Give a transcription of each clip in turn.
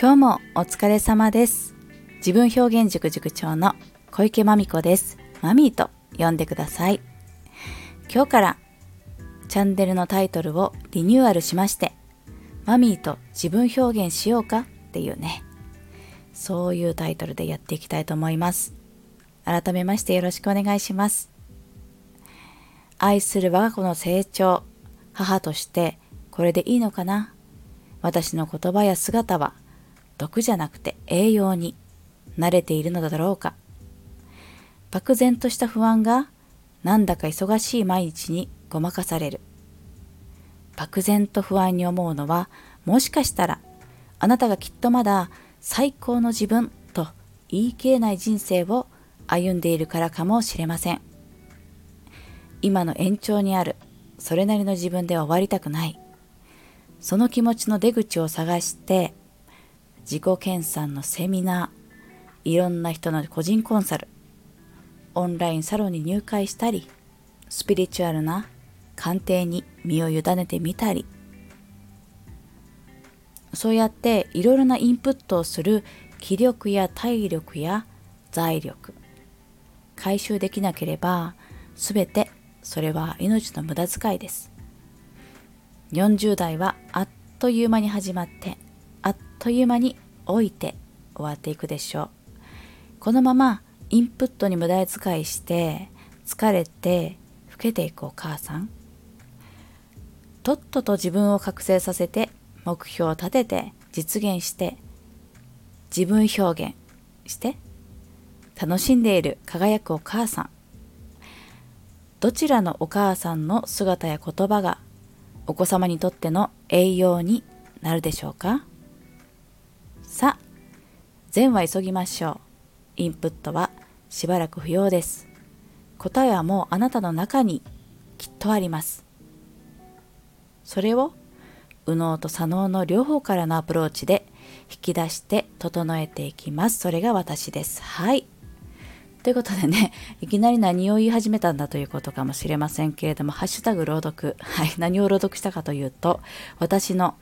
今日もお疲れ様です。自分表現塾塾長の小池まみこです。マミーと呼んでください。今日からチャンネルのタイトルをリニューアルしましてマミーと自分表現しようか？っていうね。そういうタイトルでやっていきたいと思います。改めましてよろしくお願いします。愛する我が子の成長母としてこれでいいのかな？私の言葉や姿は毒じゃなくて栄養に慣れているのだろうか。漠然とした不安がなんだか忙しい毎日にごまかされる。漠然と不安に思うのはもしかしたらあなたがきっとまだ最高の自分と言い切れない人生を歩んでいるからかもしれません。今の延長にあるそれなりの自分では終わりたくない。その気持ちの出口を探して自己研鑽のセミナーいろんな人の個人コンサルオンラインサロンに入会したりスピリチュアルな鑑定に身を委ねてみたりそうやっていろいろなインプットをする気力や体力や財力回収できなければ全てそれは命の無駄遣いです。40代はあっという間に始まってという間に老いて終わっていくでしょう。このままインプットに無駄遣いして疲れて老けていくお母さん。とっとと自分を覚醒させて目標を立てて実現して自分表現して楽しんでいる輝くお母さん。どちらのお母さんの姿や言葉がお子様にとっての栄養になるでしょうか？さあ善は急ぎましょう。インプットはしばらく不要です。答えはもうあなたの中にきっとあります。それを右脳と左脳の両方からのアプローチで引き出して整えていきます。それが私です。はい。ということでね、いきなり何を言い始めたんだということかもしれませんけれども、ハッシュタグ朗読。はい、何を朗読したかというと、私の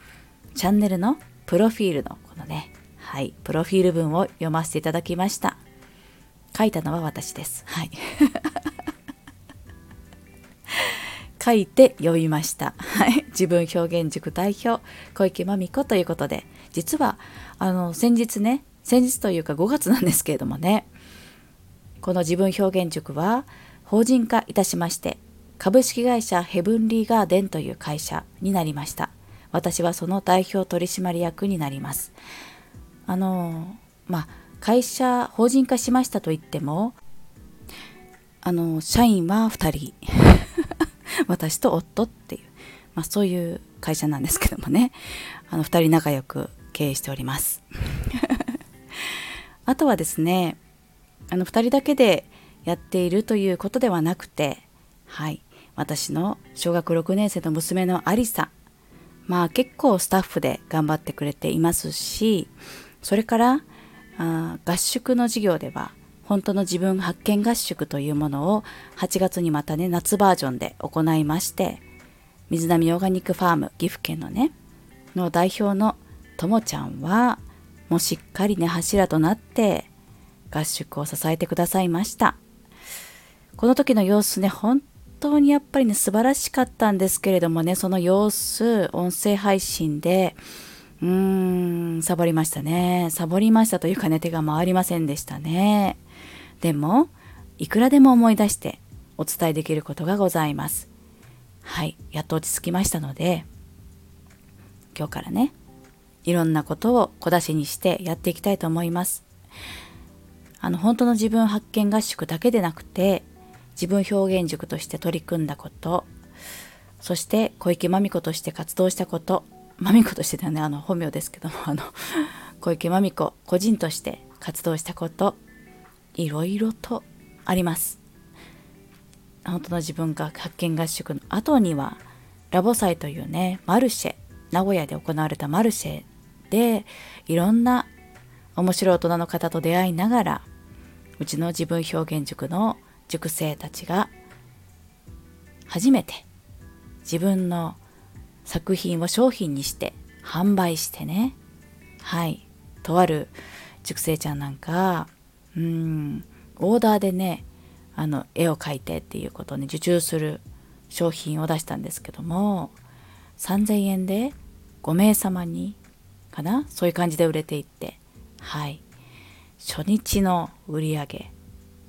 チャンネルのプロフィールの、はい、プロフィール文を読ませていただきました。書いたのは私です。はい。書いて読みました。はい。自分表現塾代表、小池真美子ということで、実は、あの、先日ね、先日というか5月なんですけれどもね、この自分表現塾は法人化いたしまして株式会社ヘブンリーガーデンという会社になりました私はその代表取締役になりますあのまあ会社法人化しましたと言ってもあの社員は2人 私と夫っていう、まあ、そういう会社なんですけどもね。あの2人仲良く経営しております。あとはですねあの2人だけでやっているということではなくてはい私の小学6年生の娘のありさまあ結構スタッフで頑張ってくれていますしそれからあ合宿の授業では本当の自分発見合宿というものを8月にまたね夏バージョンで行いまして水波オーガニックファーム岐阜県のねの代表のともちゃんはもうしっかりね柱となって合宿を支えてくださいました。この時の様子ね本当にやっぱりね素晴らしかったんですけれどもねその様子音声配信でうーんサボりましたね。サボりましたというかね手が回りませんでしたね。でもいくらでも思い出してお伝えできることがございます。はいやっと落ち着きましたので今日からねいろんなことを小出しにしてやっていきたいと思います。あの本当の自分発見合宿だけでなくて自分表現塾として取り組んだことそして小池真美子として活動したこと真美子としてだねあの本名ですけどもあの小池真美子個人として活動したこといろいろとあります。本当の自分が発見合宿の後にはラボ祭というねマルシェ名古屋で行われたマルシェでいろんな面白い大人の方と出会いながらうちの自分表現塾の塾生たちが初めて自分の作品を商品にして販売してね。はい。とある塾生ちゃんなんかうんオーダーでねあの絵を描いてっていうことをね受注する商品を出したんですけども3000円で5名様にかなそういう感じで売れていってはい。初日の売り上げ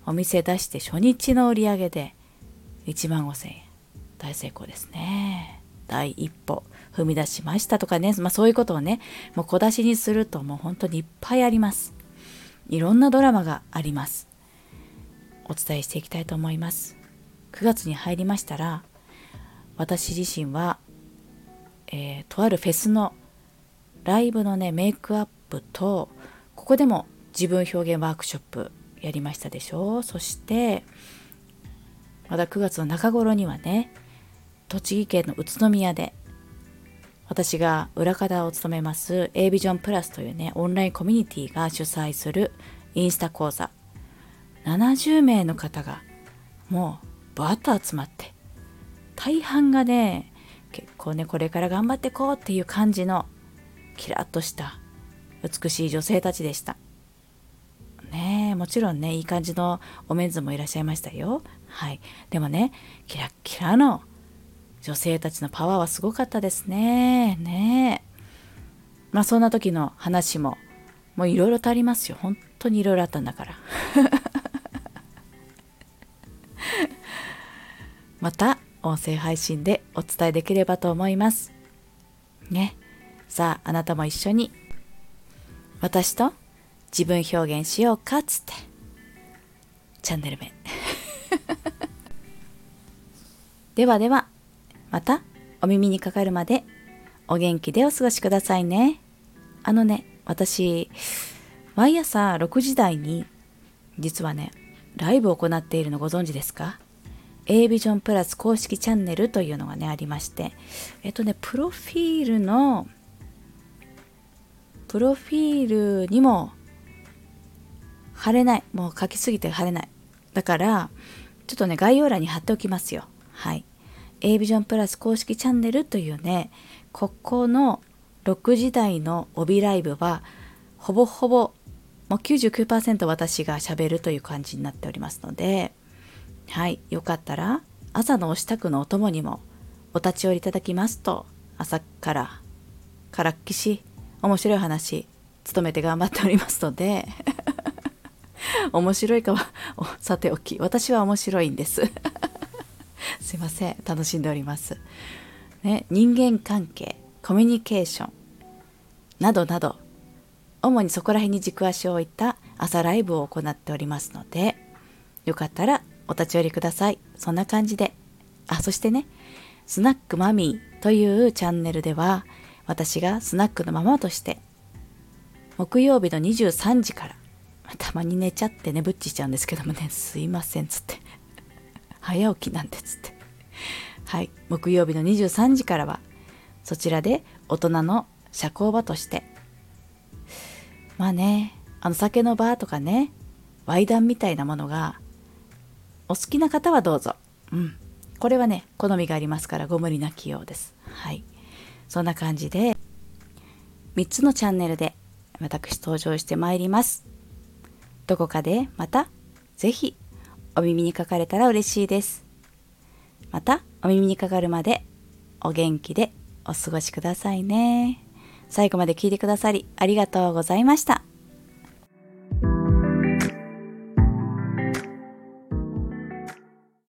お店出して初日の売り上げで1万5000円。大成功ですね。第一歩踏み出しましたとかね、まあ、そういうことをねもう小出しにするともう本当にいっぱいあります。いろんなドラマがあります。お伝えしていきたいと思います。9月に入りましたら私自身は、えー、とあるフェスのライブのねメイクアップとここでも自分表現ワークショップやりましたでしょ。うそしてまだ9月の中頃にはね栃木県の宇都宮で私が裏方を務めます A ビジョンプラスというねオンラインコミュニティが主催するインスタ講座。70名の方がもうバーッと集まって大半がね結構ねこれから頑張ってこうっていう感じのキラッとした美しい女性たちでした。ねえもちろんねいい感じのおメンズもいらっしゃいましたよ。はい。でもねキラッキラの女性たちのパワーはすごかったですねねまあそんな時の話ももういろいろとありますよ本当にいろいろあったんだから また音声配信でお伝えできればと思います。ね。さあ、あなたも一緒に私と自分表現しようかっつって。チャンネル名。ではでは、またお耳にかかるまでお元気でお過ごしくださいね。あのね、私、毎朝6時台に実はね、ライブを行っているのご存知ですか？A ビジョンプラス公式チャンネルというのがねありましてえっとねプロフィールのプロフィールにも貼れない。もう書きすぎて貼れない。だからちょっとね概要欄に貼っておきますよ。はい。A ビジョンプラス公式チャンネルというねここの6時台の帯ライブはほぼほぼもう99%私がしゃべるという感じになっておりますのではい、よかったら朝のお支度のお供にもお立ち寄りいただきますと朝からからっきし面白い話務めて頑張っておりますので面白いかはさておき私は面白いんです。すいません楽しんでおります、ね、人間関係コミュニケーションなどなど主にそこら辺に軸足を置いた朝ライブを行っておりますのでよかったらお立ち寄りください。そんな感じで。あ、そしてね、スナックマミーというチャンネルでは、私がスナックのママとして、木曜日の23時から、たまに寝ちゃって寝ぶっちしちゃうんですけどもね、すいません、つって。早起きなんで、つって。はい、木曜日の23時からは、そちらで大人の社交場として、まあね、あの酒のバーとかね、ワイダンみたいなものがお好きな方はどうぞ。うん。これはね、好みがありますからご無理なきようです。はい。そんな感じで、3つのチャンネルで私登場してまいります。どこかでまた、ぜひお耳にかかれたら嬉しいです。またお耳にかかるまでお元気でお過ごしくださいね。最後まで聞いてくださりありがとうございました。